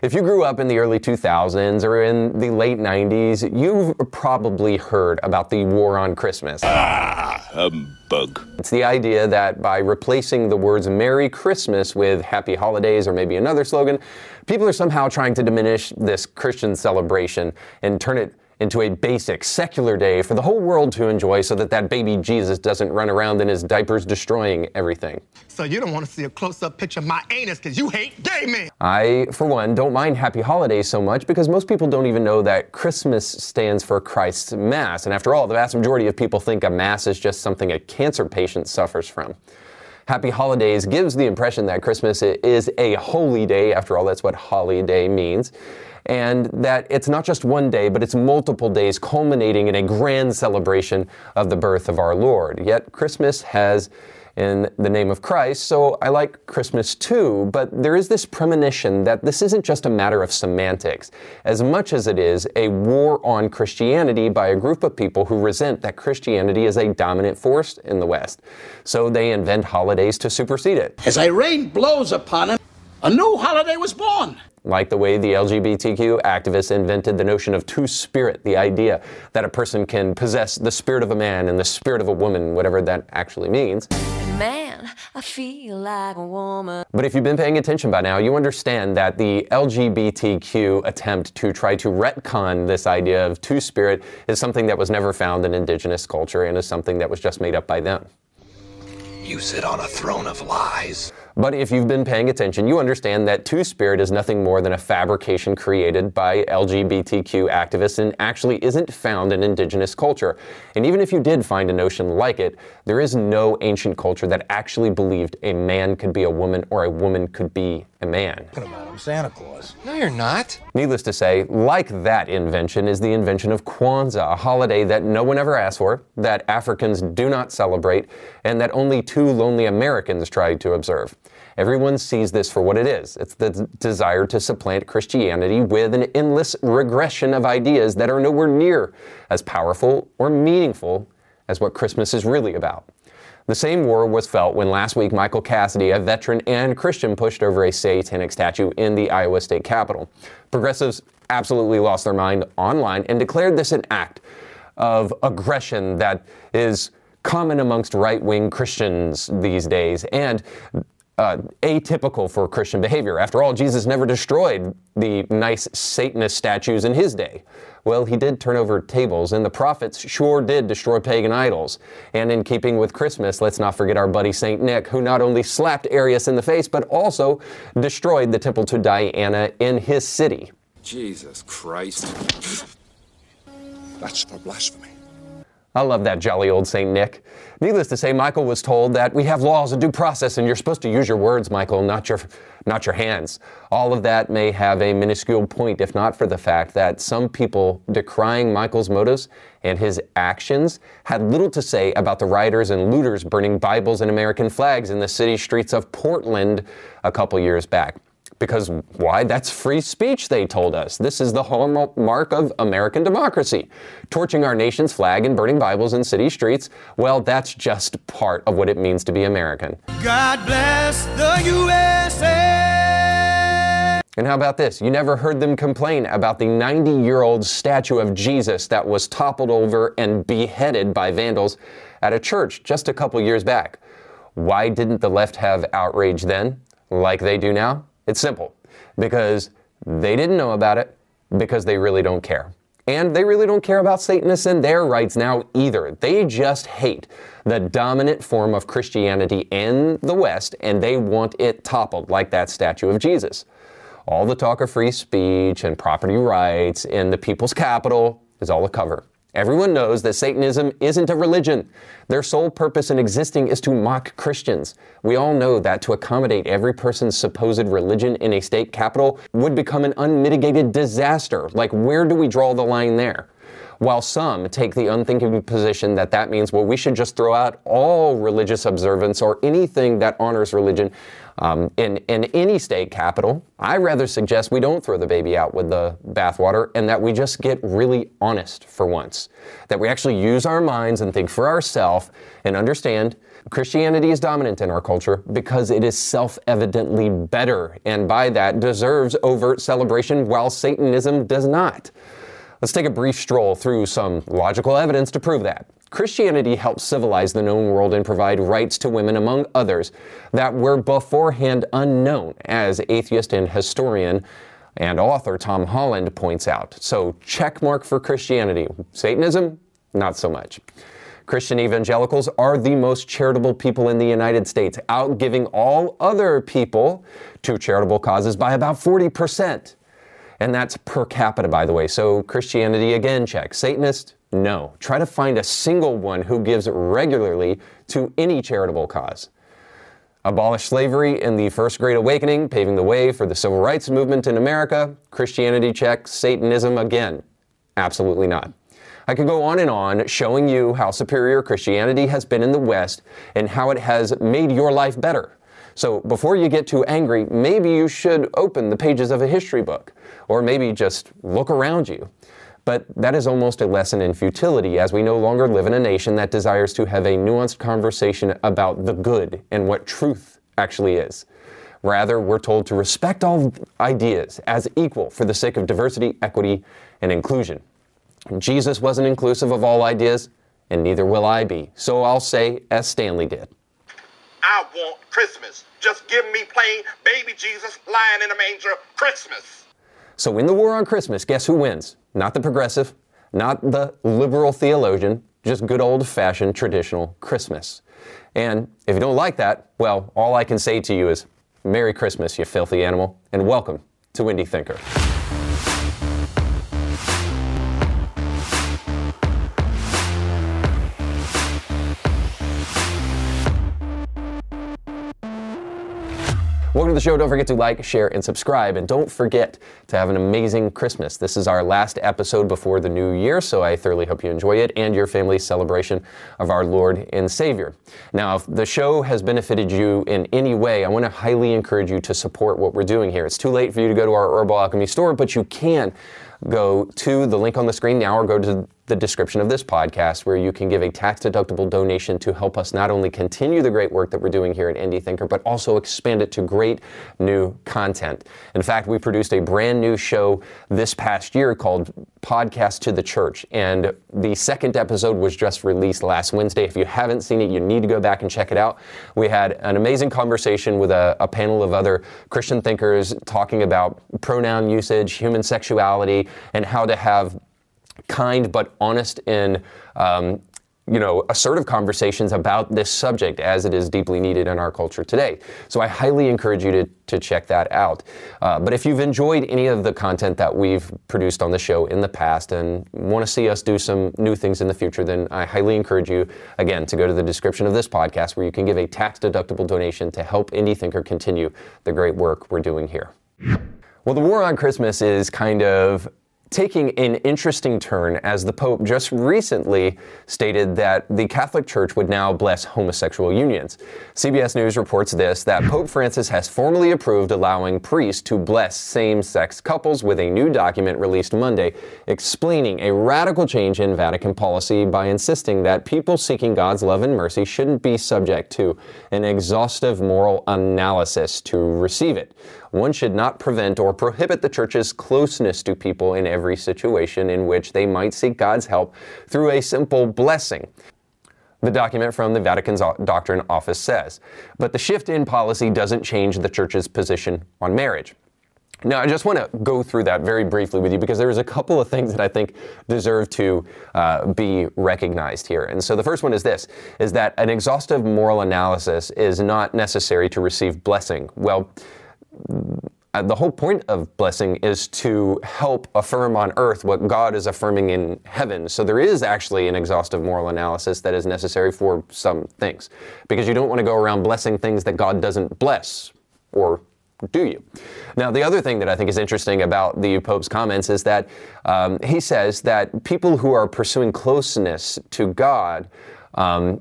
If you grew up in the early 2000s or in the late 90s, you've probably heard about the war on Christmas. Ah, humbug. It's the idea that by replacing the words Merry Christmas with Happy Holidays or maybe another slogan, people are somehow trying to diminish this Christian celebration and turn it into a basic secular day for the whole world to enjoy so that that baby Jesus doesn't run around in his diapers destroying everything. So you don't want to see a close-up picture of my anus because you hate gay men. I, for one, don't mind happy holidays so much because most people don't even know that Christmas stands for Christ's Mass. And after all, the vast majority of people think a Mass is just something a cancer patient suffers from. Happy Holidays gives the impression that Christmas is a holy day. After all, that's what holiday means and that it's not just one day, but it's multiple days culminating in a grand celebration of the birth of our Lord. Yet Christmas has in the name of Christ. So I like Christmas too, but there is this premonition that this isn't just a matter of semantics, as much as it is a war on Christianity by a group of people who resent that Christianity is a dominant force in the West. So they invent holidays to supersede it. As a rain blows upon him, a new holiday was born like the way the LGBTQ activists invented the notion of two spirit, the idea that a person can possess the spirit of a man and the spirit of a woman, whatever that actually means. Man, I feel like a woman. But if you've been paying attention by now, you understand that the LGBTQ attempt to try to retcon this idea of two spirit is something that was never found in indigenous culture and is something that was just made up by them. You sit on a throne of lies. But if you've been paying attention, you understand that Two Spirit is nothing more than a fabrication created by LGBTQ activists and actually isn't found in indigenous culture. And even if you did find a notion like it, there is no ancient culture that actually believed a man could be a woman or a woman could be a man. I'm Santa Claus. No, you're not. Needless to say, like that invention is the invention of Kwanzaa, a holiday that no one ever asked for, that Africans do not celebrate, and that only two lonely Americans tried to observe. Everyone sees this for what it is. It's the desire to supplant Christianity with an endless regression of ideas that are nowhere near as powerful or meaningful as what Christmas is really about. The same war was felt when last week Michael Cassidy, a veteran and Christian, pushed over a satanic statue in the Iowa state capitol. Progressives absolutely lost their mind online and declared this an act of aggression that is common amongst right wing Christians these days. And uh, atypical for Christian behavior. After all, Jesus never destroyed the nice Satanist statues in his day. Well, he did turn over tables, and the prophets sure did destroy pagan idols. And in keeping with Christmas, let's not forget our buddy St. Nick, who not only slapped Arius in the face, but also destroyed the temple to Diana in his city. Jesus Christ. That's for blasphemy. I love that jolly old St. Nick. Needless to say, Michael was told that we have laws of due process and you're supposed to use your words, Michael, not your, not your hands. All of that may have a minuscule point, if not for the fact that some people decrying Michael's motives and his actions had little to say about the rioters and looters burning Bibles and American flags in the city streets of Portland a couple years back. Because why? That's free speech, they told us. This is the hallmark of American democracy. Torching our nation's flag and burning Bibles in city streets, well, that's just part of what it means to be American. God bless the USA. And how about this? You never heard them complain about the 90 year old statue of Jesus that was toppled over and beheaded by vandals at a church just a couple years back. Why didn't the left have outrage then, like they do now? It's simple because they didn't know about it because they really don't care. And they really don't care about Satanists and their rights now either. They just hate the dominant form of Christianity in the West and they want it toppled, like that statue of Jesus. All the talk of free speech and property rights in the people's capital is all a cover. Everyone knows that Satanism isn't a religion. Their sole purpose in existing is to mock Christians. We all know that to accommodate every person's supposed religion in a state capital would become an unmitigated disaster. Like, where do we draw the line there? While some take the unthinking position that that means, well, we should just throw out all religious observance or anything that honors religion um, in, in any state capital, I rather suggest we don't throw the baby out with the bathwater and that we just get really honest for once. That we actually use our minds and think for ourselves and understand Christianity is dominant in our culture because it is self evidently better, and by that deserves overt celebration, while Satanism does not. Let's take a brief stroll through some logical evidence to prove that. Christianity helps civilize the known world and provide rights to women, among others, that were beforehand unknown, as atheist and historian and author Tom Holland points out. So, check mark for Christianity. Satanism, not so much. Christian evangelicals are the most charitable people in the United States, outgiving all other people to charitable causes by about 40%. And that's per capita, by the way. So, Christianity, again, check. Satanist, no. Try to find a single one who gives regularly to any charitable cause. Abolish slavery in the First Great Awakening, paving the way for the civil rights movement in America. Christianity check. Satanism again. Absolutely not. I could go on and on showing you how superior Christianity has been in the West and how it has made your life better. So before you get too angry, maybe you should open the pages of a history book, or maybe just look around you. But that is almost a lesson in futility, as we no longer live in a nation that desires to have a nuanced conversation about the good and what truth actually is. Rather, we're told to respect all ideas as equal for the sake of diversity, equity, and inclusion. Jesus wasn't inclusive of all ideas, and neither will I be. So I'll say, as Stanley did. I want Christmas. Just give me plain baby Jesus lying in a manger Christmas. So, in the war on Christmas, guess who wins? Not the progressive, not the liberal theologian, just good old fashioned traditional Christmas. And if you don't like that, well, all I can say to you is Merry Christmas, you filthy animal, and welcome to Indie Thinker. Welcome to the show. Don't forget to like, share, and subscribe. And don't forget to have an amazing Christmas. This is our last episode before the new year, so I thoroughly hope you enjoy it and your family's celebration of our Lord and Savior. Now, if the show has benefited you in any way, I want to highly encourage you to support what we're doing here. It's too late for you to go to our Herbal Alchemy store, but you can go to the link on the screen now or go to the description of this podcast where you can give a tax deductible donation to help us not only continue the great work that we're doing here at Indie Thinker, but also expand it to great new content. In fact, we produced a brand new show this past year called Podcast to the Church, and the second episode was just released last Wednesday. If you haven't seen it, you need to go back and check it out. We had an amazing conversation with a, a panel of other Christian thinkers talking about pronoun usage, human sexuality, and how to have kind but honest and um, you know, assertive conversations about this subject as it is deeply needed in our culture today. So I highly encourage you to, to check that out. Uh, but if you've enjoyed any of the content that we've produced on the show in the past and want to see us do some new things in the future, then I highly encourage you, again, to go to the description of this podcast where you can give a tax deductible donation to help Indie Thinker continue the great work we're doing here. Well, the war on Christmas is kind of taking an interesting turn as the Pope just recently stated that the Catholic Church would now bless homosexual unions. CBS News reports this that Pope Francis has formally approved allowing priests to bless same sex couples with a new document released Monday explaining a radical change in Vatican policy by insisting that people seeking God's love and mercy shouldn't be subject to an exhaustive moral analysis to receive it one should not prevent or prohibit the church's closeness to people in every situation in which they might seek God's help through a simple blessing. The document from the Vatican's Doctrine Office says. But the shift in policy doesn't change the church's position on marriage. Now, I just want to go through that very briefly with you because there's a couple of things that I think deserve to uh, be recognized here. And so the first one is this, is that an exhaustive moral analysis is not necessary to receive blessing. Well, the whole point of blessing is to help affirm on earth what God is affirming in heaven. So there is actually an exhaustive moral analysis that is necessary for some things. Because you don't want to go around blessing things that God doesn't bless, or do you? Now, the other thing that I think is interesting about the Pope's comments is that um, he says that people who are pursuing closeness to God um,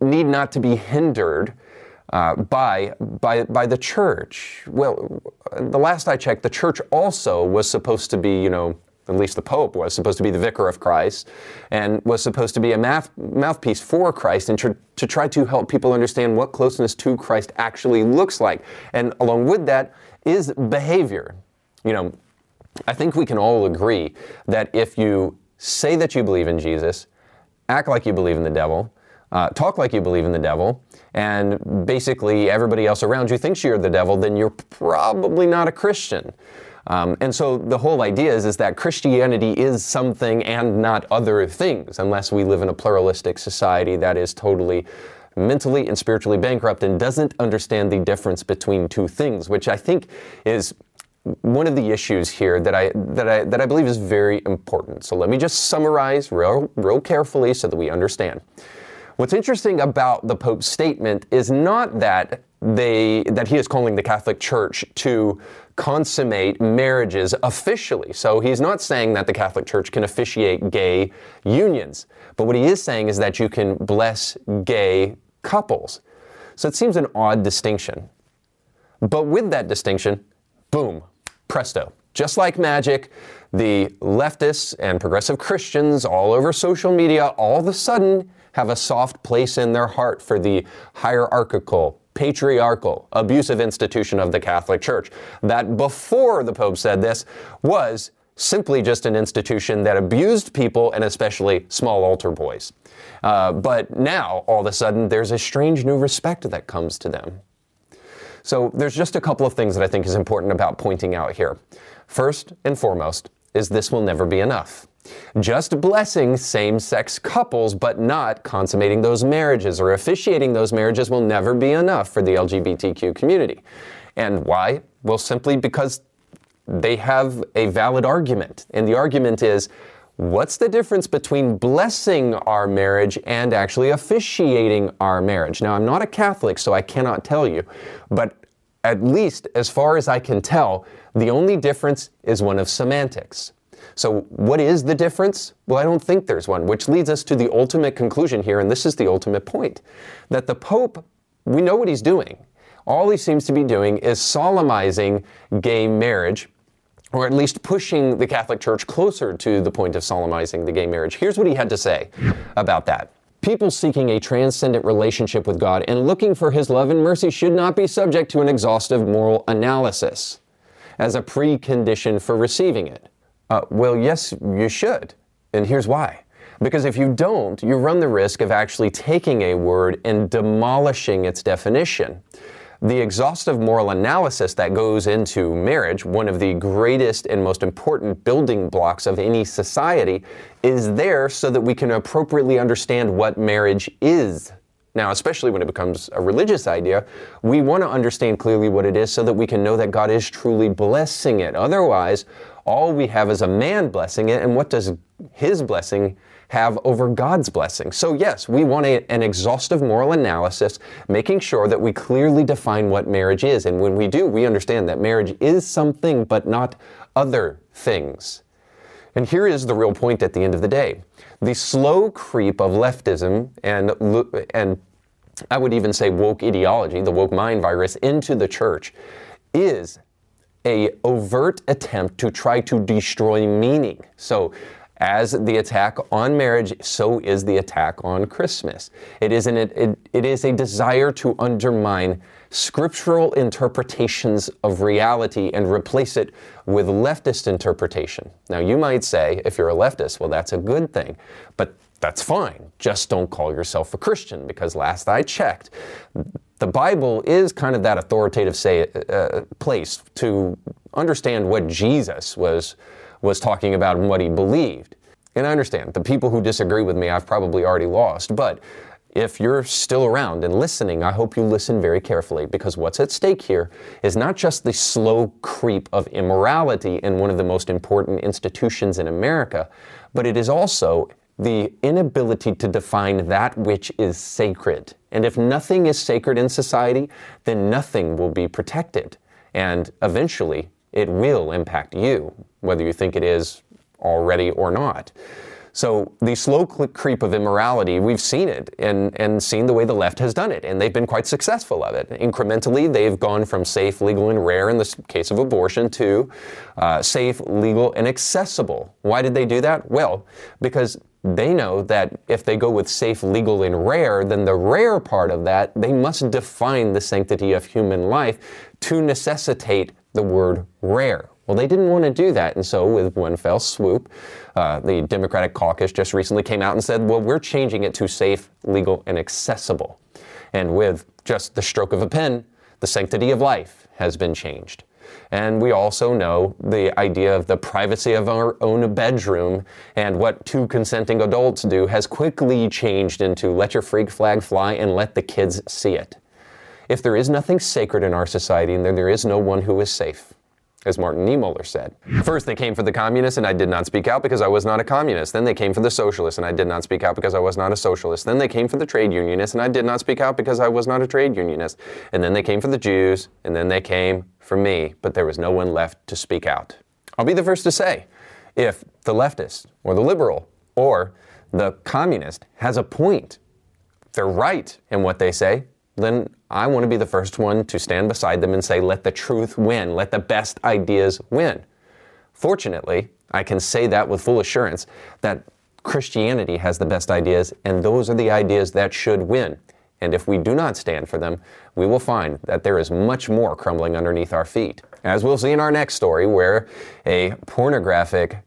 need not to be hindered uh, by, by, by the church. Well, the last I checked, the church also was supposed to be, you know, at least the Pope was supposed to be the vicar of Christ and was supposed to be a mouth, mouthpiece for Christ and tr- to try to help people understand what closeness to Christ actually looks like. And along with that is behavior. You know, I think we can all agree that if you say that you believe in Jesus, act like you believe in the devil, uh, talk like you believe in the devil, and basically everybody else around you thinks you're the devil, then you're probably not a Christian. Um, and so the whole idea is, is that Christianity is something and not other things, unless we live in a pluralistic society that is totally mentally and spiritually bankrupt and doesn't understand the difference between two things, which I think is one of the issues here that I that I that I believe is very important. So let me just summarize real real carefully so that we understand. What's interesting about the Pope's statement is not that they that he is calling the Catholic Church to consummate marriages officially. So he's not saying that the Catholic Church can officiate gay unions. But what he is saying is that you can bless gay couples. So it seems an odd distinction. But with that distinction, boom, presto. Just like magic, the leftists and progressive Christians all over social media all of a sudden have a soft place in their heart for the hierarchical, patriarchal, abusive institution of the Catholic Church. That before the Pope said this was simply just an institution that abused people and especially small altar boys. Uh, but now, all of a sudden, there's a strange new respect that comes to them. So there's just a couple of things that I think is important about pointing out here. First and foremost is this will never be enough. Just blessing same sex couples, but not consummating those marriages or officiating those marriages will never be enough for the LGBTQ community. And why? Well, simply because they have a valid argument. And the argument is what's the difference between blessing our marriage and actually officiating our marriage? Now, I'm not a Catholic, so I cannot tell you, but at least as far as I can tell, the only difference is one of semantics. So, what is the difference? Well, I don't think there's one, which leads us to the ultimate conclusion here, and this is the ultimate point that the Pope, we know what he's doing. All he seems to be doing is solemnizing gay marriage, or at least pushing the Catholic Church closer to the point of solemnizing the gay marriage. Here's what he had to say about that. People seeking a transcendent relationship with God and looking for His love and mercy should not be subject to an exhaustive moral analysis as a precondition for receiving it. Uh, well, yes, you should. And here's why. Because if you don't, you run the risk of actually taking a word and demolishing its definition. The exhaustive moral analysis that goes into marriage, one of the greatest and most important building blocks of any society, is there so that we can appropriately understand what marriage is. Now, especially when it becomes a religious idea, we want to understand clearly what it is so that we can know that God is truly blessing it. Otherwise, all we have is a man blessing it, and what does his blessing have over God's blessing? So, yes, we want a, an exhaustive moral analysis, making sure that we clearly define what marriage is. And when we do, we understand that marriage is something, but not other things. And here is the real point at the end of the day. The slow creep of leftism and, and I would even say woke ideology, the woke mind virus, into the church is a overt attempt to try to destroy meaning. So as the attack on marriage, so is the attack on Christmas. It is, an, it, it is a desire to undermine scriptural interpretations of reality and replace it with leftist interpretation. Now, you might say, if you're a leftist, well, that's a good thing, but that's fine. Just don't call yourself a Christian because last I checked, the Bible is kind of that authoritative say, uh, place to understand what Jesus was, was talking about and what he believed. And I understand the people who disagree with me, I've probably already lost. But if you're still around and listening, I hope you listen very carefully because what's at stake here is not just the slow creep of immorality in one of the most important institutions in America, but it is also the inability to define that which is sacred. And if nothing is sacred in society, then nothing will be protected. And eventually, it will impact you, whether you think it is already or not. So the slow creep of immorality, we've seen it and, and seen the way the left has done it, and they've been quite successful of it. Incrementally, they've gone from safe, legal, and rare in the case of abortion to uh, safe, legal, and accessible. Why did they do that? Well, because they know that if they go with safe, legal, and rare, then the rare part of that, they must define the sanctity of human life to necessitate the word rare. Well, they didn't want to do that, and so with one fell swoop, uh, the Democratic caucus just recently came out and said, well, we're changing it to safe, legal, and accessible. And with just the stroke of a pen, the sanctity of life has been changed. And we also know the idea of the privacy of our own bedroom and what two consenting adults do has quickly changed into let your freak flag fly and let the kids see it. If there is nothing sacred in our society, then there is no one who is safe as Martin Niemöller said. First, they came for the communists, and I did not speak out because I was not a communist. Then they came for the socialists, and I did not speak out because I was not a socialist. Then they came for the trade unionists, and I did not speak out because I was not a trade unionist. And then they came for the Jews, and then they came for me, but there was no one left to speak out. I'll be the first to say if the leftist, or the liberal, or the communist has a point, they're right in what they say, then I want to be the first one to stand beside them and say, let the truth win, let the best ideas win. Fortunately, I can say that with full assurance that Christianity has the best ideas, and those are the ideas that should win. And if we do not stand for them, we will find that there is much more crumbling underneath our feet. As we'll see in our next story, where a pornographic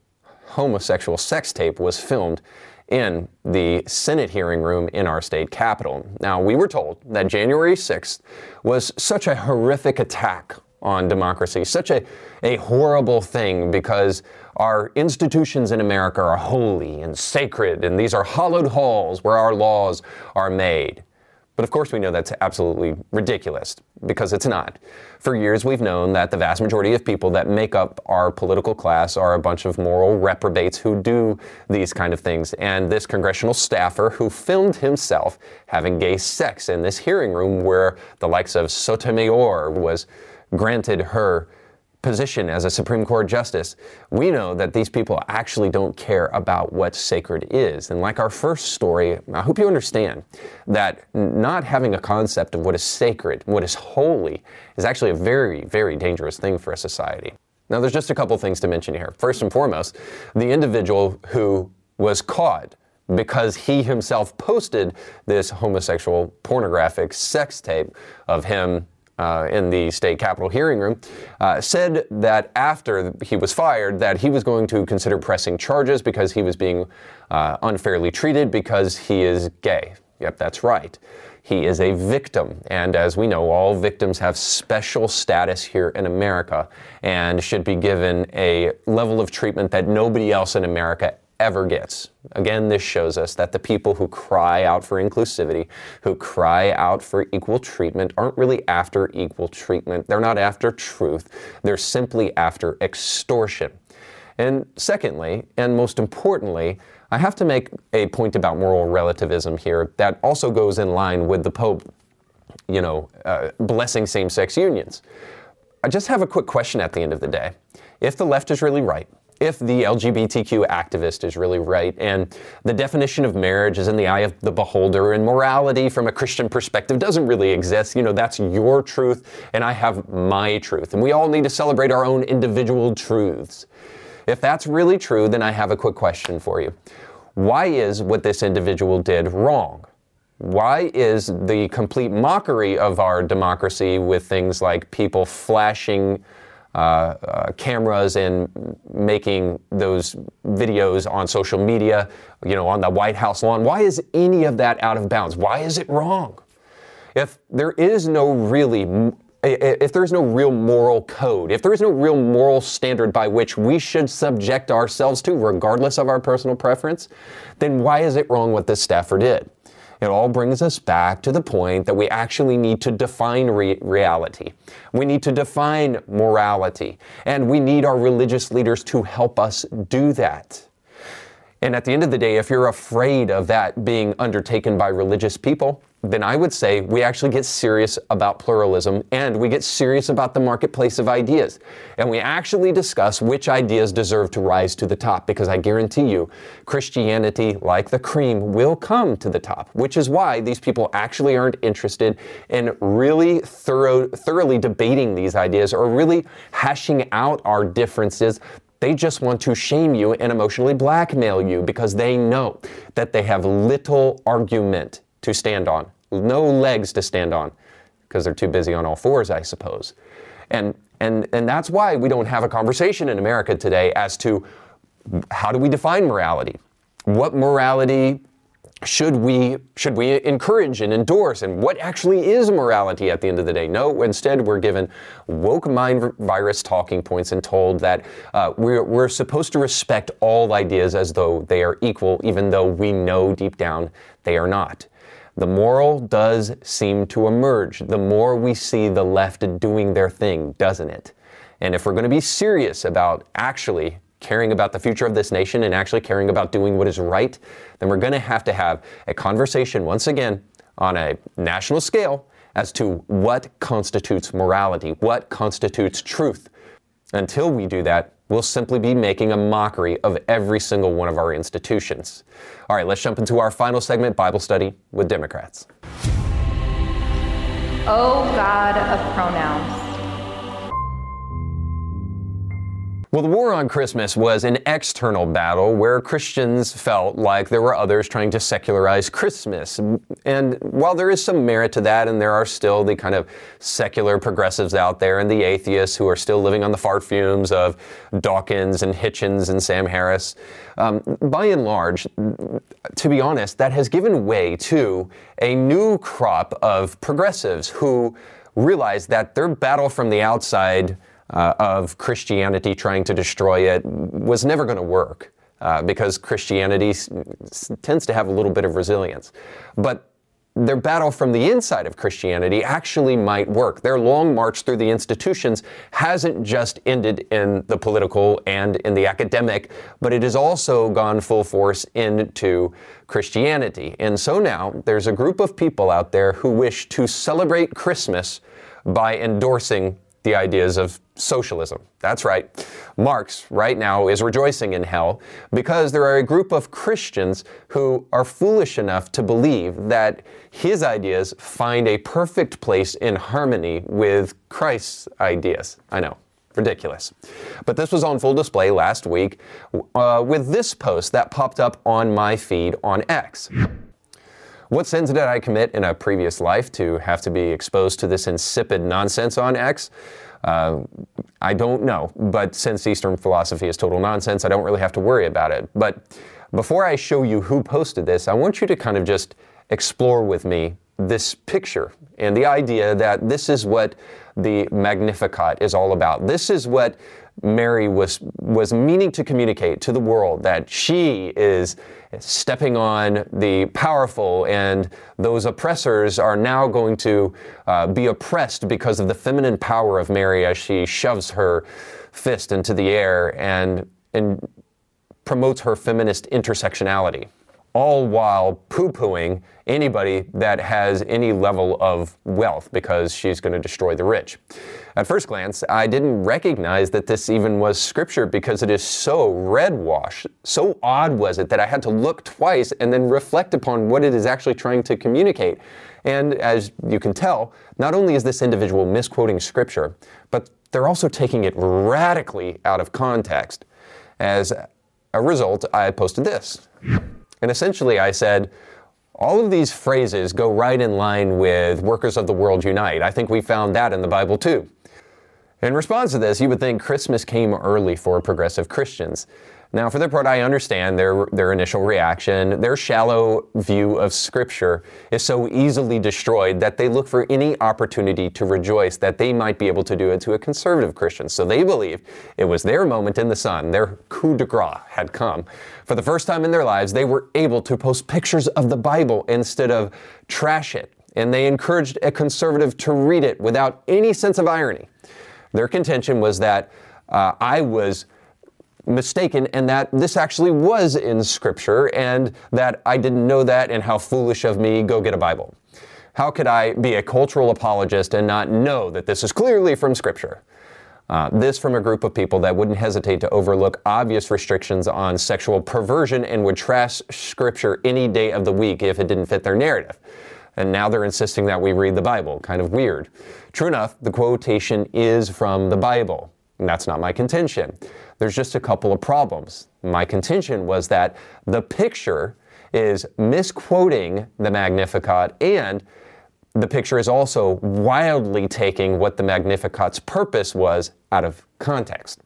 homosexual sex tape was filmed in the Senate hearing room in our state capitol. Now, we were told that January 6th was such a horrific attack on democracy, such a, a horrible thing because our institutions in America are holy and sacred, and these are hallowed halls where our laws are made. But of course, we know that's absolutely ridiculous because it's not. For years, we've known that the vast majority of people that make up our political class are a bunch of moral reprobates who do these kind of things. And this congressional staffer who filmed himself having gay sex in this hearing room where the likes of Sotomayor was granted her position as a Supreme Court justice, we know that these people actually don't care about what sacred is. And like our first story, I hope you understand that not having a concept of what is sacred, what is holy, is actually a very, very dangerous thing for a society. Now, there's just a couple things to mention here. First and foremost, the individual who was caught because he himself posted this homosexual pornographic sex tape of him uh, in the state capitol hearing room, uh, said that after he was fired, that he was going to consider pressing charges because he was being uh, unfairly treated because he is gay. Yep, that's right. He is a victim. And as we know, all victims have special status here in America and should be given a level of treatment that nobody else in America ever gets. Again, this shows us that the people who cry out for inclusivity, who cry out for equal treatment, aren't really after equal treatment. They're not after truth. They're simply after extortion. And secondly, and most importantly, I have to make a point about moral relativism here that also goes in line with the Pope, you know, uh, blessing same sex unions. I just have a quick question at the end of the day. If the left is really right, if the LGBTQ activist is really right, and the definition of marriage is in the eye of the beholder, and morality from a Christian perspective doesn't really exist. You know, that's your truth, and I have my truth. And we all need to celebrate our own individual truths. If that's really true, then I have a quick question for you. Why is what this individual did wrong? Why is the complete mockery of our democracy with things like people flashing uh, uh, cameras and making those videos on social media, you know, on the White House lawn. Why is any of that out of bounds? Why is it wrong? If there is no really if there is no real moral code, if there is no real moral standard by which we should subject ourselves to, regardless of our personal preference, then why is it wrong what this staffer did? It all brings us back to the point that we actually need to define re- reality. We need to define morality. And we need our religious leaders to help us do that. And at the end of the day, if you're afraid of that being undertaken by religious people, then I would say we actually get serious about pluralism and we get serious about the marketplace of ideas. And we actually discuss which ideas deserve to rise to the top because I guarantee you, Christianity, like the cream, will come to the top, which is why these people actually aren't interested in really thorough, thoroughly debating these ideas or really hashing out our differences. They just want to shame you and emotionally blackmail you because they know that they have little argument to stand on, no legs to stand on, because they're too busy on all fours, I suppose. And, and, and that's why we don't have a conversation in America today as to how do we define morality? What morality should we should we encourage and endorse and what actually is morality at the end of the day no instead we're given woke mind virus talking points and told that uh, we're, we're supposed to respect all ideas as though they are equal even though we know deep down they are not the moral does seem to emerge the more we see the left doing their thing, doesn't it? And if we're going to be serious about actually caring about the future of this nation and actually caring about doing what is right, then we're going to have to have a conversation once again on a national scale as to what constitutes morality, what constitutes truth. Until we do that, we'll simply be making a mockery of every single one of our institutions. All right, let's jump into our final segment Bible study with Democrats. Oh God of pronouns. Well, the war on Christmas was an external battle where Christians felt like there were others trying to secularize Christmas. And while there is some merit to that, and there are still the kind of secular progressives out there and the atheists who are still living on the fart fumes of Dawkins and Hitchens and Sam Harris, um, by and large, to be honest, that has given way to a new crop of progressives who realize that their battle from the outside uh, of Christianity trying to destroy it was never going to work uh, because Christianity s- s- tends to have a little bit of resilience. But their battle from the inside of Christianity actually might work. Their long march through the institutions hasn't just ended in the political and in the academic, but it has also gone full force into Christianity. And so now there's a group of people out there who wish to celebrate Christmas by endorsing the ideas of socialism. That's right. Marx, right now, is rejoicing in hell because there are a group of Christians who are foolish enough to believe that his ideas find a perfect place in harmony with Christ's ideas. I know. Ridiculous. But this was on full display last week uh, with this post that popped up on my feed on X. What sins did I commit in a previous life to have to be exposed to this insipid nonsense on X? Uh, I don't know, but since Eastern philosophy is total nonsense, I don't really have to worry about it. But before I show you who posted this, I want you to kind of just explore with me this picture and the idea that this is what the Magnificat is all about. This is what Mary was was meaning to communicate to the world that she is stepping on the powerful and those oppressors are now going to uh, be oppressed because of the feminine power of Mary as she shoves her fist into the air and and promotes her feminist intersectionality all while poo pooing anybody that has any level of wealth because she's going to destroy the rich. At first glance, I didn't recognize that this even was scripture because it is so red wash. So odd was it that I had to look twice and then reflect upon what it is actually trying to communicate. And as you can tell, not only is this individual misquoting scripture, but they're also taking it radically out of context. As a result, I posted this. And essentially, I said, all of these phrases go right in line with Workers of the World Unite. I think we found that in the Bible too. In response to this, you would think Christmas came early for progressive Christians. Now, for their part, I understand their, their initial reaction. Their shallow view of Scripture is so easily destroyed that they look for any opportunity to rejoice that they might be able to do it to a conservative Christian. So they believe it was their moment in the sun, their coup de grace had come. For the first time in their lives, they were able to post pictures of the Bible instead of trash it. And they encouraged a conservative to read it without any sense of irony. Their contention was that uh, I was mistaken and that this actually was in Scripture and that I didn't know that and how foolish of me, go get a Bible. How could I be a cultural apologist and not know that this is clearly from Scripture? Uh, this from a group of people that wouldn't hesitate to overlook obvious restrictions on sexual perversion and would trash Scripture any day of the week if it didn't fit their narrative. And now they're insisting that we read the Bible. Kind of weird. True enough, the quotation is from the Bible. And that's not my contention. There's just a couple of problems. My contention was that the picture is misquoting the Magnificat and the picture is also wildly taking what the Magnificat's purpose was out of context.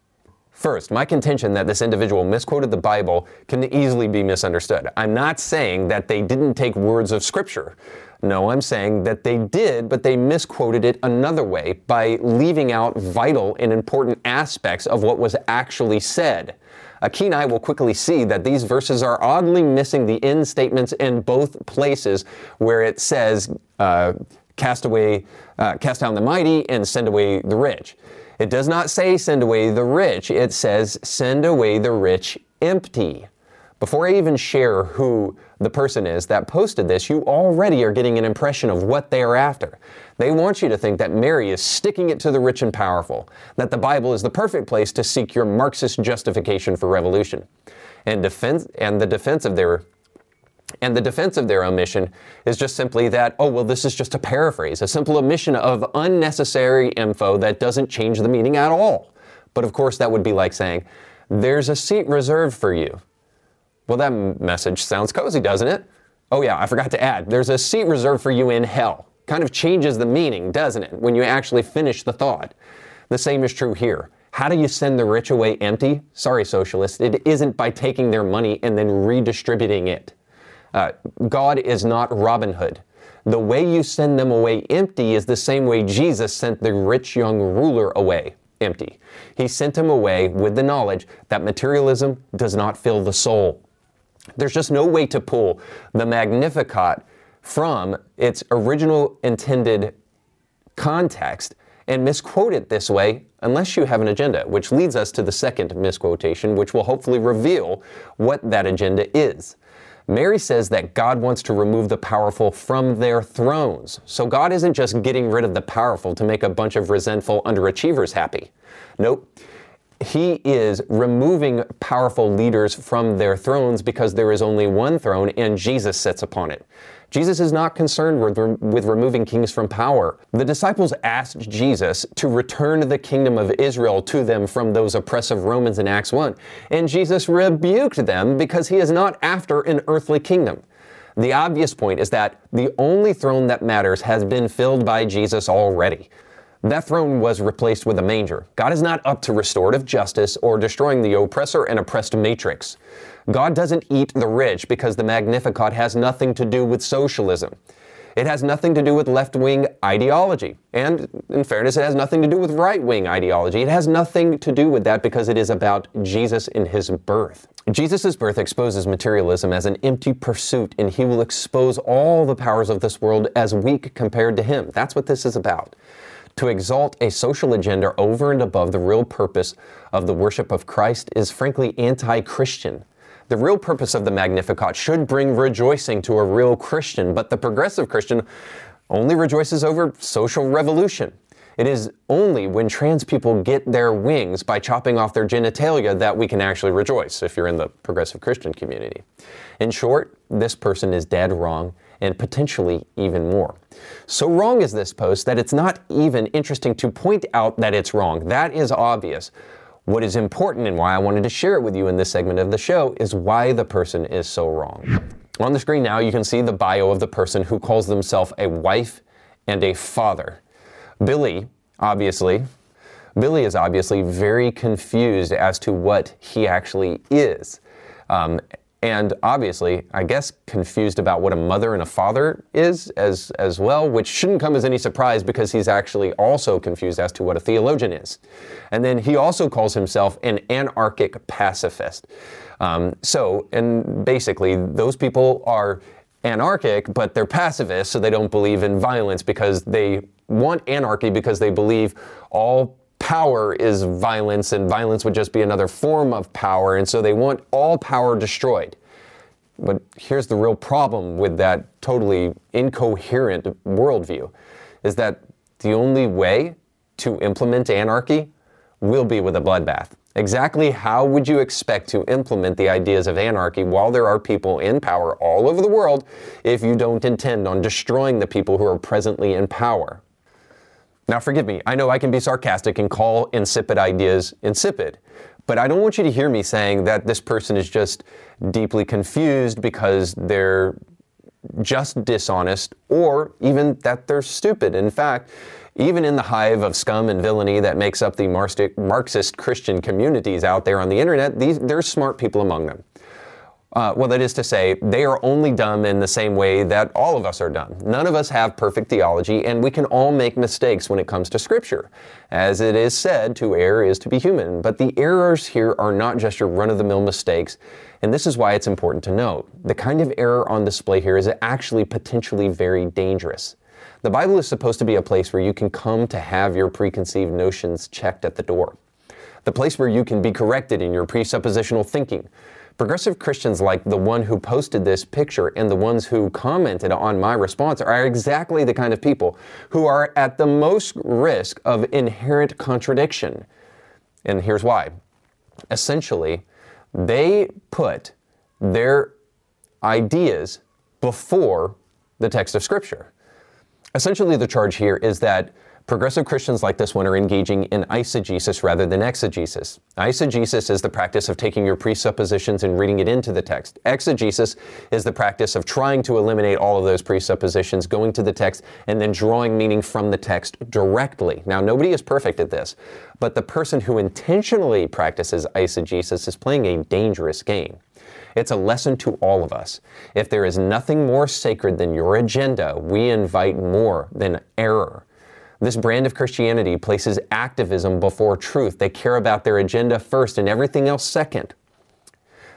First, my contention that this individual misquoted the Bible can easily be misunderstood. I'm not saying that they didn't take words of Scripture. No, I'm saying that they did, but they misquoted it another way by leaving out vital and important aspects of what was actually said. A keen eye will quickly see that these verses are oddly missing the end statements in both places where it says, uh, cast away, uh, cast down the mighty and send away the rich. It does not say send away the rich, it says send away the rich empty. Before I even share who the person is that posted this, you already are getting an impression of what they are after. They want you to think that Mary is sticking it to the rich and powerful, that the Bible is the perfect place to seek your Marxist justification for revolution. And defense and the defense of their and the defense of their omission is just simply that, oh, well, this is just a paraphrase, a simple omission of unnecessary info that doesn't change the meaning at all. But of course, that would be like saying, there's a seat reserved for you. Well, that message sounds cozy, doesn't it? Oh, yeah, I forgot to add, there's a seat reserved for you in hell. Kind of changes the meaning, doesn't it, when you actually finish the thought? The same is true here. How do you send the rich away empty? Sorry, socialists, it isn't by taking their money and then redistributing it. Uh, God is not Robin Hood. The way you send them away empty is the same way Jesus sent the rich young ruler away empty. He sent him away with the knowledge that materialism does not fill the soul. There's just no way to pull the Magnificat from its original intended context and misquote it this way unless you have an agenda, which leads us to the second misquotation, which will hopefully reveal what that agenda is. Mary says that God wants to remove the powerful from their thrones. So God isn't just getting rid of the powerful to make a bunch of resentful underachievers happy. Nope he is removing powerful leaders from their thrones because there is only one throne and Jesus sits upon it. Jesus is not concerned with, with removing kings from power. The disciples asked Jesus to return the kingdom of Israel to them from those oppressive Romans in Acts 1, and Jesus rebuked them because he is not after an earthly kingdom. The obvious point is that the only throne that matters has been filled by Jesus already. That throne was replaced with a manger. God is not up to restorative justice or destroying the oppressor and oppressed matrix. God doesn't eat the rich because the Magnificat has nothing to do with socialism. It has nothing to do with left wing ideology. And in fairness, it has nothing to do with right wing ideology. It has nothing to do with that because it is about Jesus in his birth. Jesus' birth exposes materialism as an empty pursuit, and he will expose all the powers of this world as weak compared to him. That's what this is about to exalt a social agenda over and above the real purpose of the worship of Christ is frankly anti Christian. The real purpose of the Magnificat should bring rejoicing to a real Christian, but the progressive Christian only rejoices over social revolution. It is only when trans people get their wings by chopping off their genitalia that we can actually rejoice, if you're in the progressive Christian community. In short, this person is dead wrong and potentially even more. So wrong is this post that it's not even interesting to point out that it's wrong. That is obvious. What is important and why I wanted to share it with you in this segment of the show is why the person is so wrong. On the screen now, you can see the bio of the person who calls themselves a wife and a father. Billy, obviously, Billy is obviously very confused as to what he actually is. Um, and obviously, I guess, confused about what a mother and a father is as, as well, which shouldn't come as any surprise because he's actually also confused as to what a theologian is. And then he also calls himself an anarchic pacifist. Um, so, and basically, those people are anarchic, but they're pacifists, so they don't believe in violence because they want anarchy because they believe all power is violence, and violence would just be another form of power, and so they want all power destroyed. But here's the real problem with that totally incoherent worldview is that the only way to implement anarchy will be with a bloodbath. Exactly how would you expect to implement the ideas of anarchy while there are people in power all over the world if you don't intend on destroying the people who are presently in power? Now, forgive me, I know I can be sarcastic and call insipid ideas insipid, but I don't want you to hear me saying that this person is just deeply confused because they're just dishonest or even that they're stupid. In fact, even in the hive of scum and villainy that makes up the Marxist Christian communities out there on the internet, these, there's smart people among them. Uh, well, that is to say, they are only dumb in the same way that all of us are dumb. None of us have perfect theology, and we can all make mistakes when it comes to Scripture. As it is said, to err is to be human. But the errors here are not just your run of the mill mistakes, and this is why it's important to note. The kind of error on display here is actually potentially very dangerous. The Bible is supposed to be a place where you can come to have your preconceived notions checked at the door. The place where you can be corrected in your presuppositional thinking. Progressive Christians like the one who posted this picture and the ones who commented on my response are exactly the kind of people who are at the most risk of inherent contradiction. And here's why. Essentially, they put their ideas before the text of Scripture. Essentially, the charge here is that progressive Christians like this one are engaging in eisegesis rather than exegesis. Eisegesis is the practice of taking your presuppositions and reading it into the text. Exegesis is the practice of trying to eliminate all of those presuppositions, going to the text, and then drawing meaning from the text directly. Now, nobody is perfect at this, but the person who intentionally practices eisegesis is playing a dangerous game. It's a lesson to all of us. If there is nothing more sacred than your agenda, we invite more than error. This brand of Christianity places activism before truth. They care about their agenda first and everything else second.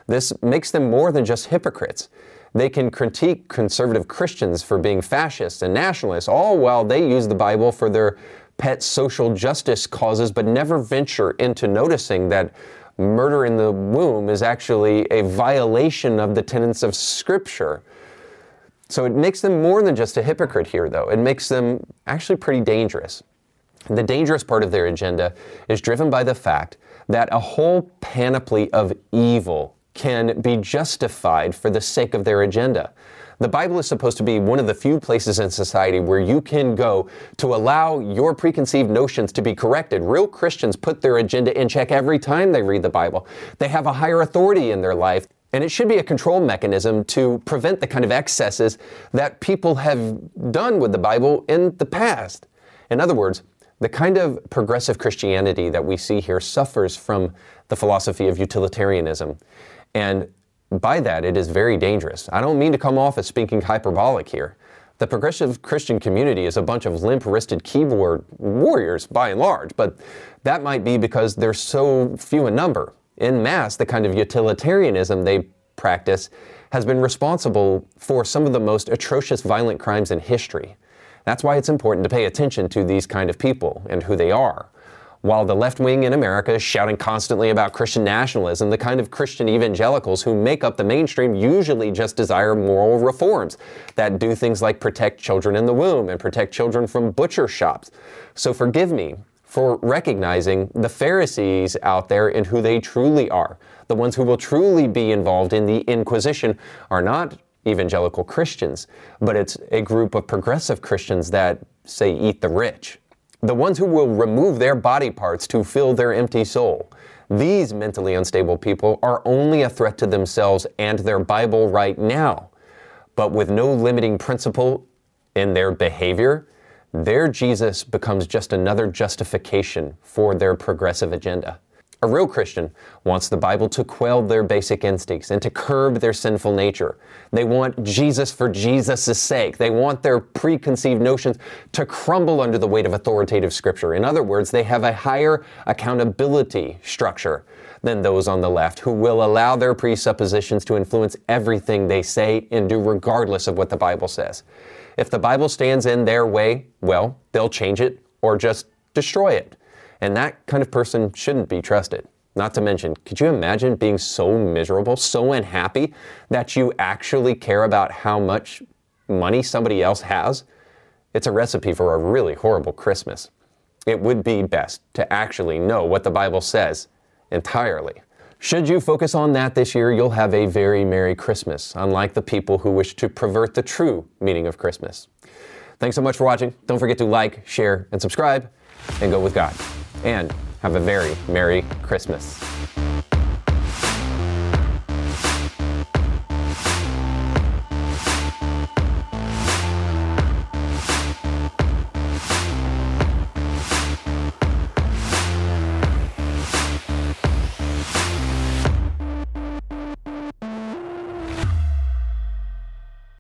This makes them more than just hypocrites. They can critique conservative Christians for being fascists and nationalists, all while they use the Bible for their pet social justice causes, but never venture into noticing that murder in the womb is actually a violation of the tenets of Scripture. So it makes them more than just a hypocrite here, though. It makes them actually pretty dangerous. The dangerous part of their agenda is driven by the fact that a whole panoply of evil can be justified for the sake of their agenda. The Bible is supposed to be one of the few places in society where you can go to allow your preconceived notions to be corrected. Real Christians put their agenda in check every time they read the Bible. They have a higher authority in their life. And it should be a control mechanism to prevent the kind of excesses that people have done with the Bible in the past. In other words, the kind of progressive Christianity that we see here suffers from the philosophy of utilitarianism. And by that, it is very dangerous. I don't mean to come off as speaking hyperbolic here. The progressive Christian community is a bunch of limp wristed keyboard warriors by and large, but that might be because they're so few in number. In mass, the kind of utilitarianism they practice has been responsible for some of the most atrocious violent crimes in history. That's why it's important to pay attention to these kind of people and who they are. While the left wing in America is shouting constantly about Christian nationalism, the kind of Christian evangelicals who make up the mainstream usually just desire moral reforms that do things like protect children in the womb and protect children from butcher shops. So forgive me for recognizing the Pharisees out there and who they truly are. The ones who will truly be involved in the Inquisition are not evangelical Christians, but it's a group of progressive Christians that say, eat the rich the ones who will remove their body parts to fill their empty soul. These mentally unstable people are only a threat to themselves and their Bible right now. But with no limiting principle in their behavior, their Jesus becomes just another justification for their progressive agenda. A real Christian wants the Bible to quell their basic instincts and to curb their sinful nature. They want Jesus for Jesus' sake. They want their preconceived notions to crumble under the weight of authoritative Scripture. In other words, they have a higher accountability structure than those on the left who will allow their presuppositions to influence everything they say and do regardless of what the Bible says. If the Bible stands in their way, well, they'll change it or just destroy it. And that kind of person shouldn't be trusted. Not to mention, could you imagine being so miserable, so unhappy that you actually care about how much money somebody else has? It's a recipe for a really horrible Christmas. It would be best to actually know what the Bible says entirely. Should you focus on that this year, you'll have a very Merry Christmas, unlike the people who wish to pervert the true meaning of Christmas. Thanks so much for watching. Don't forget to like, share, and subscribe, and go with God. And have a very Merry Christmas.